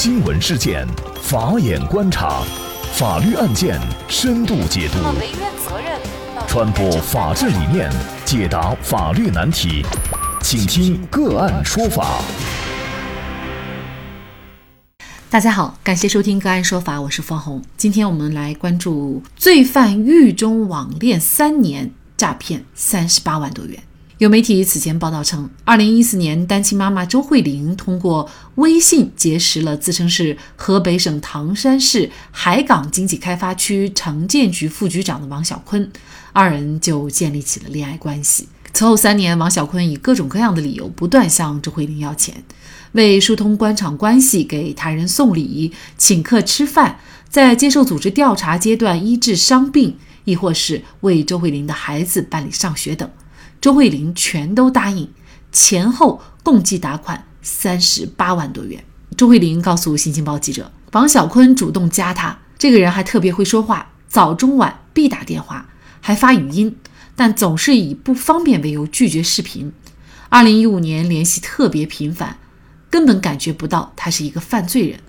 新闻事件，法眼观察，法律案件深度解读，传播法治理念，解答法律难题，请听个案说法。大家好，感谢收听个案说法，我是方红。今天我们来关注罪犯狱中网恋三年，诈骗三十八万多元。有媒体此前报道称，二零一四年，单亲妈妈周慧玲通过微信结识了自称是河北省唐山市海港经济开发区城建局副局长的王小坤，二人就建立起了恋爱关系。此后三年，王小坤以各种各样的理由不断向周慧玲要钱，为疏通官场关系，给他人送礼、请客吃饭，在接受组织调查阶段医治伤病，亦或是为周慧玲的孩子办理上学等。周慧玲全都答应，前后共计打款三十八万多元。周慧玲告诉《新京报》记者，王小坤主动加她，这个人还特别会说话，早中晚必打电话，还发语音，但总是以不方便为由拒绝视频。二零一五年联系特别频繁，根本感觉不到他是一个犯罪人。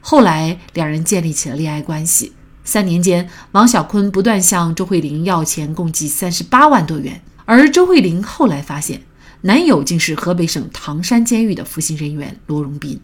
后来两人建立起了恋爱关系，三年间，王小坤不断向周慧玲要钱，共计三十八万多元。而周慧玲后来发现，男友竟是河北省唐山监狱的服刑人员罗荣斌。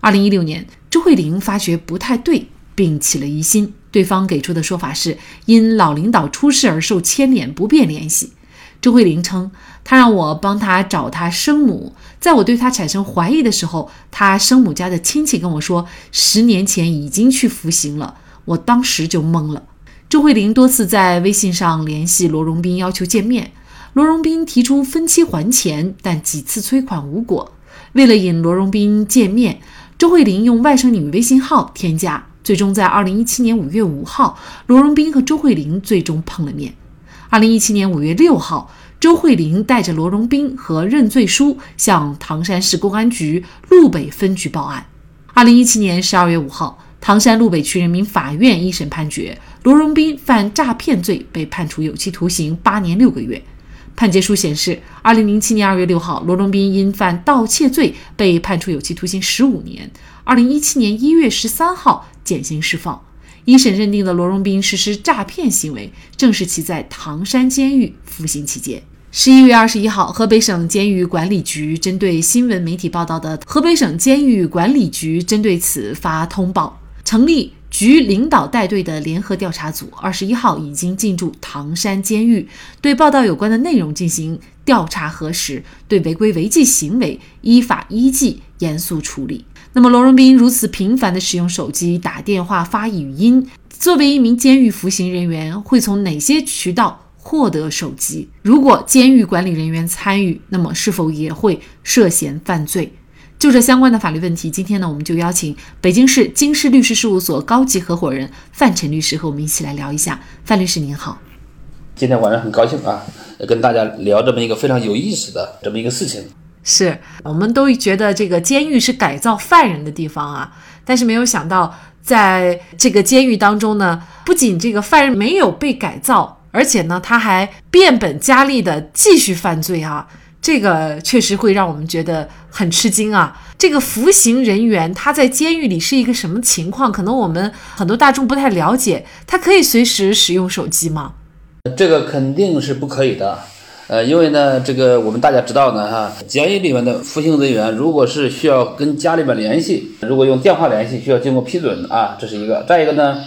二零一六年，周慧玲发觉不太对，并起了疑心。对方给出的说法是因老领导出事而受牵连，不便联系。周慧玲称，他让我帮他找他生母，在我对他产生怀疑的时候，他生母家的亲戚跟我说，十年前已经去服刑了。我当时就懵了。周慧玲多次在微信上联系罗荣斌，要求见面。罗荣斌提出分期还钱，但几次催款无果。为了引罗荣斌见面，周慧玲用外甥女微信号添加。最终在二零一七年五月五号，罗荣斌和周慧玲最终碰了面。二零一七年五月六号，周慧玲带着罗荣斌和认罪书向唐山市公安局路北分局报案。二零一七年十二月五号。唐山路北区人民法院一审判决，罗荣斌犯诈骗罪，被判处有期徒刑八年六个月。判决书显示，二零零七年二月六号，罗荣斌因犯盗窃罪被判处有期徒刑十五年。二零一七年一月十三号减刑释放。一审认定的罗荣斌实施诈骗行为，正是其在唐山监狱服刑期间。十一月二十一号，河北省监狱管理局针对新闻媒体报道的，河北省监狱管理局针对此发通报。成立局领导带队的联合调查组，二十一号已经进驻唐山监狱，对报道有关的内容进行调查核实，对违规违纪行为依法依纪严肃处理。那么，罗荣斌如此频繁地使用手机打电话、发语音，作为一名监狱服刑人员，会从哪些渠道获得手机？如果监狱管理人员参与，那么是否也会涉嫌犯罪？就这相关的法律问题，今天呢，我们就邀请北京市京师律师事务所高级合伙人范晨律师和我们一起来聊一下。范律师您好，今天晚上很高兴啊，跟大家聊这么一个非常有意思的这么一个事情。是我们都觉得这个监狱是改造犯人的地方啊，但是没有想到，在这个监狱当中呢，不仅这个犯人没有被改造，而且呢，他还变本加厉的继续犯罪啊。这个确实会让我们觉得很吃惊啊！这个服刑人员他在监狱里是一个什么情况？可能我们很多大众不太了解。他可以随时使用手机吗？这个肯定是不可以的。呃，因为呢，这个我们大家知道呢，哈，监狱里面的服刑人员如果是需要跟家里边联系，如果用电话联系，需要经过批准啊，这是一个。再一个呢，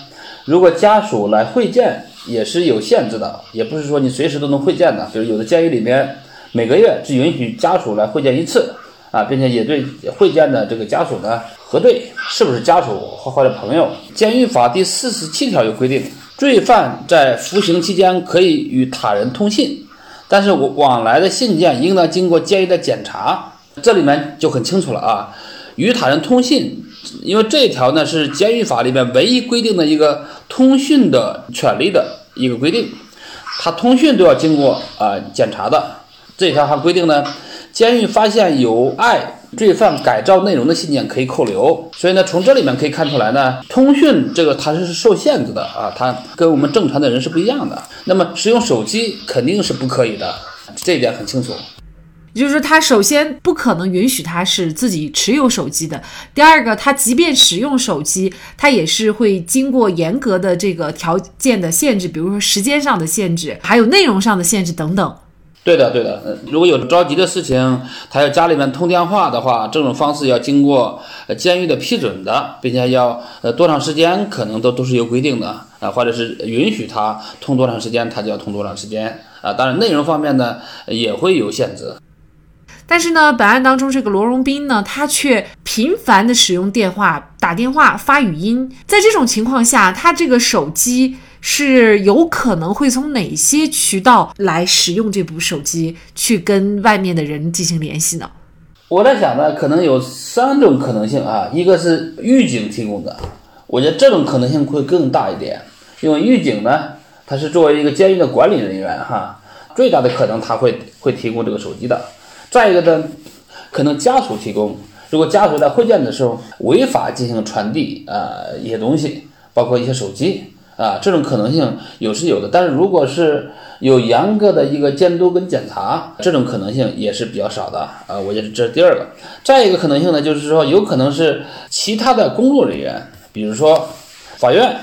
如果家属来会见也是有限制的，也不是说你随时都能会见的。比如有的监狱里面。每个月只允许家属来会见一次，啊，并且也对会见的这个家属呢核对是不是家属或或者朋友。监狱法第四十七条有规定，罪犯在服刑期间可以与他人通信，但是往往来的信件应当经过监狱的检查。这里面就很清楚了啊，与他人通信，因为这一条呢是监狱法里面唯一规定的一个通讯的权利的一个规定，他通讯都要经过啊检查的。这条还规定呢，监狱发现有碍罪犯改造内容的信件可以扣留。所以呢，从这里面可以看出来呢，通讯这个它是受限制的啊，它跟我们正常的人是不一样的。那么使用手机肯定是不可以的，这一点很清楚。也就是说，他首先不可能允许他是自己持有手机的。第二个，他即便使用手机，他也是会经过严格的这个条件的限制，比如说时间上的限制，还有内容上的限制等等。对的，对的。如果有着急的事情，他要家里面通电话的话，这种方式要经过监狱的批准的，并且要呃多长时间，可能都都是有规定的啊，或者是允许他通多长时间，他就要通多长时间啊。当然，内容方面呢也会有限制。但是呢，本案当中这个罗荣斌呢，他却频繁的使用电话、打电话、发语音，在这种情况下，他这个手机是有可能会从哪些渠道来使用这部手机去跟外面的人进行联系呢？我在想呢，可能有三种可能性啊，一个是狱警提供的，我觉得这种可能性会更大一点，因为狱警呢，他是作为一个监狱的管理人员哈，最大的可能他会会提供这个手机的。再一个呢，可能家属提供，如果家属在会见的时候违法进行传递啊一些东西，包括一些手机啊，这种可能性有是有的。但是如果是有严格的一个监督跟检查，这种可能性也是比较少的啊。我觉得这是第二个。再一个可能性呢，就是说有可能是其他的工作人员，比如说法院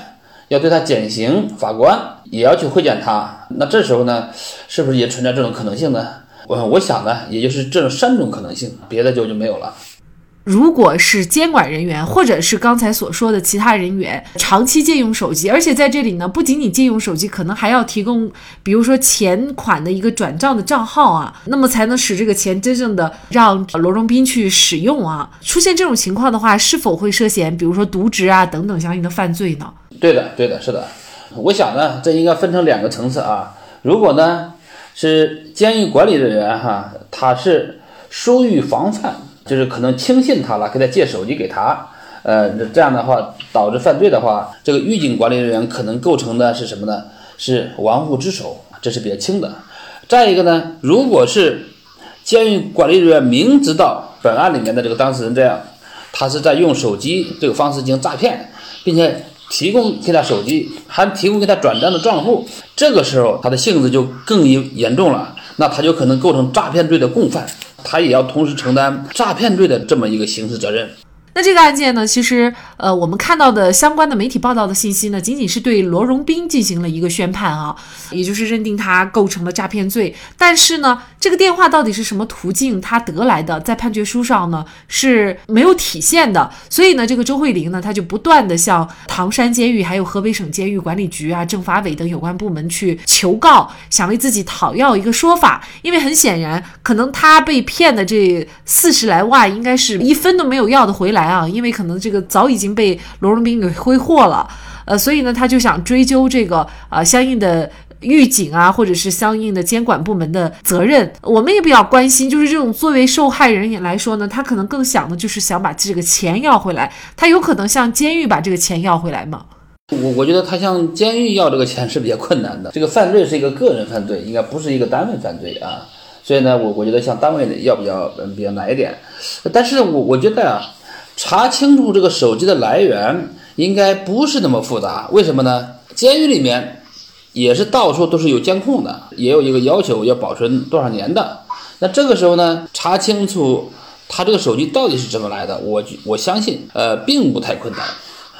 要对他减刑，法官也要去会见他，那这时候呢，是不是也存在这种可能性呢？我我想呢，也就是这三种可能性，别的就就没有了。如果是监管人员，或者是刚才所说的其他人员长期借用手机，而且在这里呢，不仅仅借用手机，可能还要提供，比如说钱款的一个转账的账号啊，那么才能使这个钱真正的让罗荣斌去使用啊。出现这种情况的话，是否会涉嫌比如说渎职啊等等相应的犯罪呢？对的，对的，是的。我想呢，这应该分成两个层次啊。如果呢？是监狱管理人员哈，他是疏于防范，就是可能轻信他了，给他借手机给他，呃，这样的话导致犯罪的话，这个狱警管理人员可能构成的是什么呢？是玩忽职守，这是比较轻的。再一个呢，如果是监狱管理人员明知道本案里面的这个当事人这样，他是在用手机这个方式进行诈骗，并且。提供给他手机，还提供给他转账的账户，这个时候他的性质就更严严重了，那他就可能构成诈骗罪的共犯，他也要同时承担诈骗罪的这么一个刑事责任。那这个案件呢，其实呃，我们看到的相关的媒体报道的信息呢，仅仅是对罗荣斌进行了一个宣判啊，也就是认定他构成了诈骗罪。但是呢，这个电话到底是什么途径他得来的，在判决书上呢是没有体现的。所以呢，这个周慧玲呢，他就不断的向唐山监狱、还有河北省监狱管理局啊、政法委等有关部门去求告，想为自己讨要一个说法。因为很显然，可能他被骗的这四十来万，应该是一分都没有要得回来。啊，因为可能这个早已经被罗荣斌给挥霍了，呃，所以呢，他就想追究这个呃相应的狱警啊，或者是相应的监管部门的责任。我们也比较关心，就是这种作为受害人也来说呢，他可能更想的就是想把这个钱要回来。他有可能向监狱把这个钱要回来吗？我我觉得他向监狱要这个钱是比较困难的。这个犯罪是一个个人犯罪，应该不是一个单位犯罪啊。所以呢，我我觉得向单位的要比较嗯比较难一点。但是我我觉得啊。查清楚这个手机的来源应该不是那么复杂，为什么呢？监狱里面也是到处都是有监控的，也有一个要求要保存多少年的。那这个时候呢，查清楚他这个手机到底是怎么来的，我我相信呃并不太困难，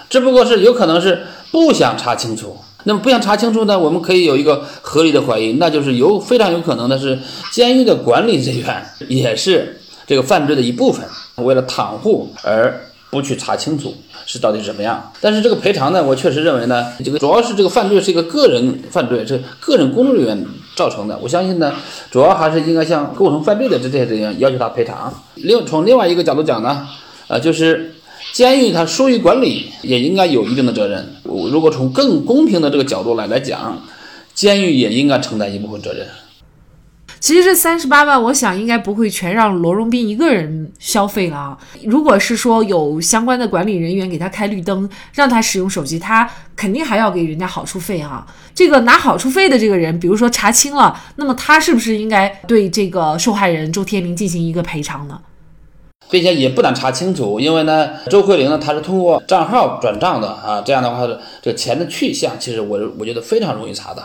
只不过是有可能是不想查清楚。那么不想查清楚呢，我们可以有一个合理的怀疑，那就是有非常有可能的是监狱的管理人员也是这个犯罪的一部分。为了袒护而不去查清楚是到底怎么样，但是这个赔偿呢，我确实认为呢，这个主要是这个犯罪是一个个人犯罪，是个人工作人员造成的。我相信呢，主要还是应该向构成犯罪的这些人员要求他赔偿。另从另外一个角度讲呢，呃，就是监狱它疏于管理，也应该有一定的责任。如果从更公平的这个角度来来讲，监狱也应该承担一部分责任。其实这三十八万，我想应该不会全让罗荣斌一个人消费了啊。如果是说有相关的管理人员给他开绿灯，让他使用手机，他肯定还要给人家好处费啊。这个拿好处费的这个人，比如说查清了，那么他是不是应该对这个受害人周天明进行一个赔偿呢？并且也不难查清楚，因为呢，周慧玲呢，她是通过账号转账的啊，这样的话，这钱的去向，其实我我觉得非常容易查的。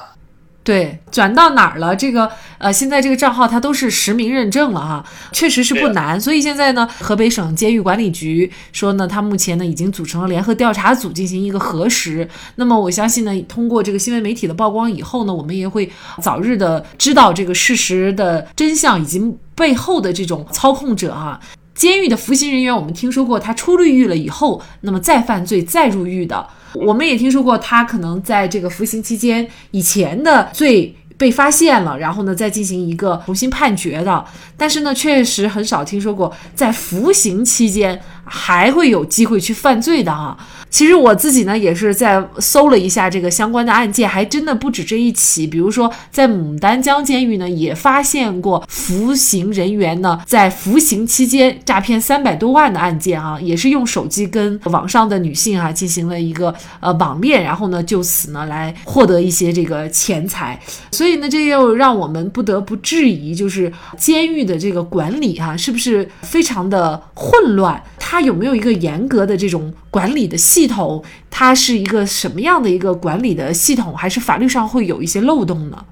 对，转到哪儿了？这个呃，现在这个账号它都是实名认证了哈，确实是不难。所以现在呢，河北省监狱管理局说呢，他目前呢已经组成了联合调查组进行一个核实。那么我相信呢，通过这个新闻媒体的曝光以后呢，我们也会早日的知道这个事实的真相以及背后的这种操控者啊。监狱的服刑人员，我们听说过他出入狱了以后，那么再犯罪再入狱的。我们也听说过，他可能在这个服刑期间以前的罪被发现了，然后呢再进行一个重新判决的。但是呢，确实很少听说过在服刑期间还会有机会去犯罪的哈。其实我自己呢也是在搜了一下这个相关的案件，还真的不止这一起。比如说在牡丹江监狱呢，也发现过服刑人员呢在服刑期间诈骗三百多万的案件啊，也是用手机跟网上的女性啊进行了一个呃网恋，然后呢就此呢来获得一些这个钱财。所以呢，这又让我们不得不质疑，就是监狱的这个管理哈，是不是非常的混乱？它有没有一个严格的这种管理的系？统它是一个什么样的一个管理的系统，还是法律上会有一些漏洞呢？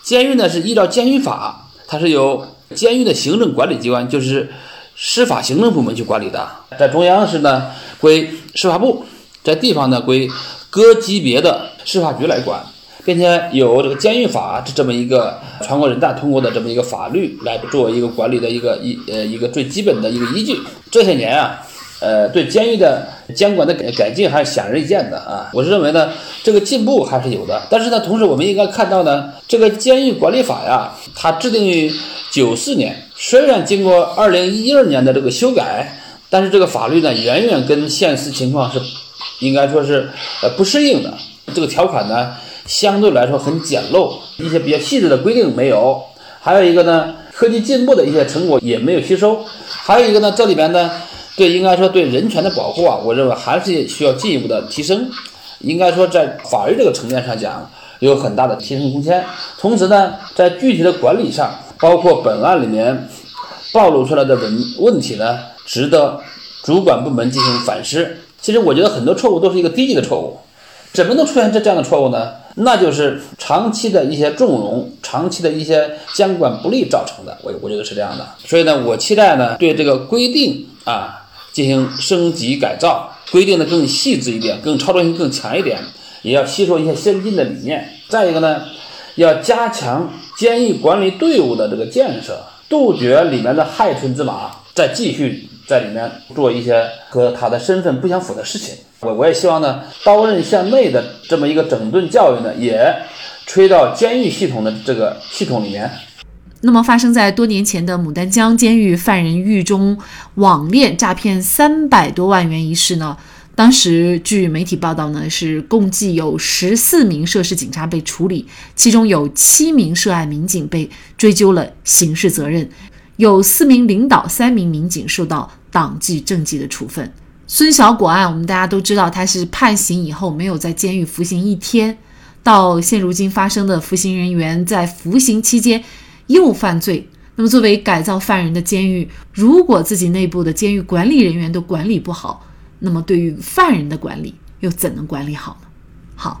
监狱呢是依照监狱法，它是由监狱的行政管理机关，就是司法行政部门去管理的。在中央是呢归司法部，在地方呢归各级别的司法局来管，并且有这个监狱法这这么一个全国人大通过的这么一个法律来作为一个管理的一个一呃一个最基本的一个依据。这些年啊。呃，对监狱的监管的改改进还是显而易见的啊！我是认为呢，这个进步还是有的。但是呢，同时我们应该看到呢，这个监狱管理法呀，它制定于九四年，虽然经过二零一二年的这个修改，但是这个法律呢，远远跟现实情况是应该说是呃不适应的。这个条款呢，相对来说很简陋，一些比较细致的规定没有。还有一个呢，科技进步的一些成果也没有吸收。还有一个呢，这里边呢。对，应该说对人权的保护啊，我认为还是需要进一步的提升。应该说在法律这个层面上讲，有很大的提升空间。同时呢，在具体的管理上，包括本案里面暴露出来的问问题呢，值得主管部门进行反思。其实我觉得很多错误都是一个低级的错误。怎么能出现这这样的错误呢？那就是长期的一些纵容，长期的一些监管不力造成的。我我觉得是这样的。所以呢，我期待呢，对这个规定啊。进行升级改造，规定的更细致一点，更操作性更强一点，也要吸收一些先进的理念。再一个呢，要加强监狱管理队伍的这个建设，杜绝里面的害群之马，再继续在里面做一些和他的身份不相符的事情。我我也希望呢，刀刃向内的这么一个整顿教育呢，也吹到监狱系统的这个系统里面。那么，发生在多年前的牡丹江监狱犯人狱中网恋诈骗三百多万元一事呢？当时据媒体报道呢，是共计有十四名涉事警察被处理，其中有七名涉案民警被追究了刑事责任，有四名领导、三名民警受到党纪政纪的处分。孙小果案，我们大家都知道，他是判刑以后没有在监狱服刑一天，到现如今发生的服刑人员在服刑期间。又犯罪，那么作为改造犯人的监狱，如果自己内部的监狱管理人员都管理不好，那么对于犯人的管理又怎能管理好呢？好，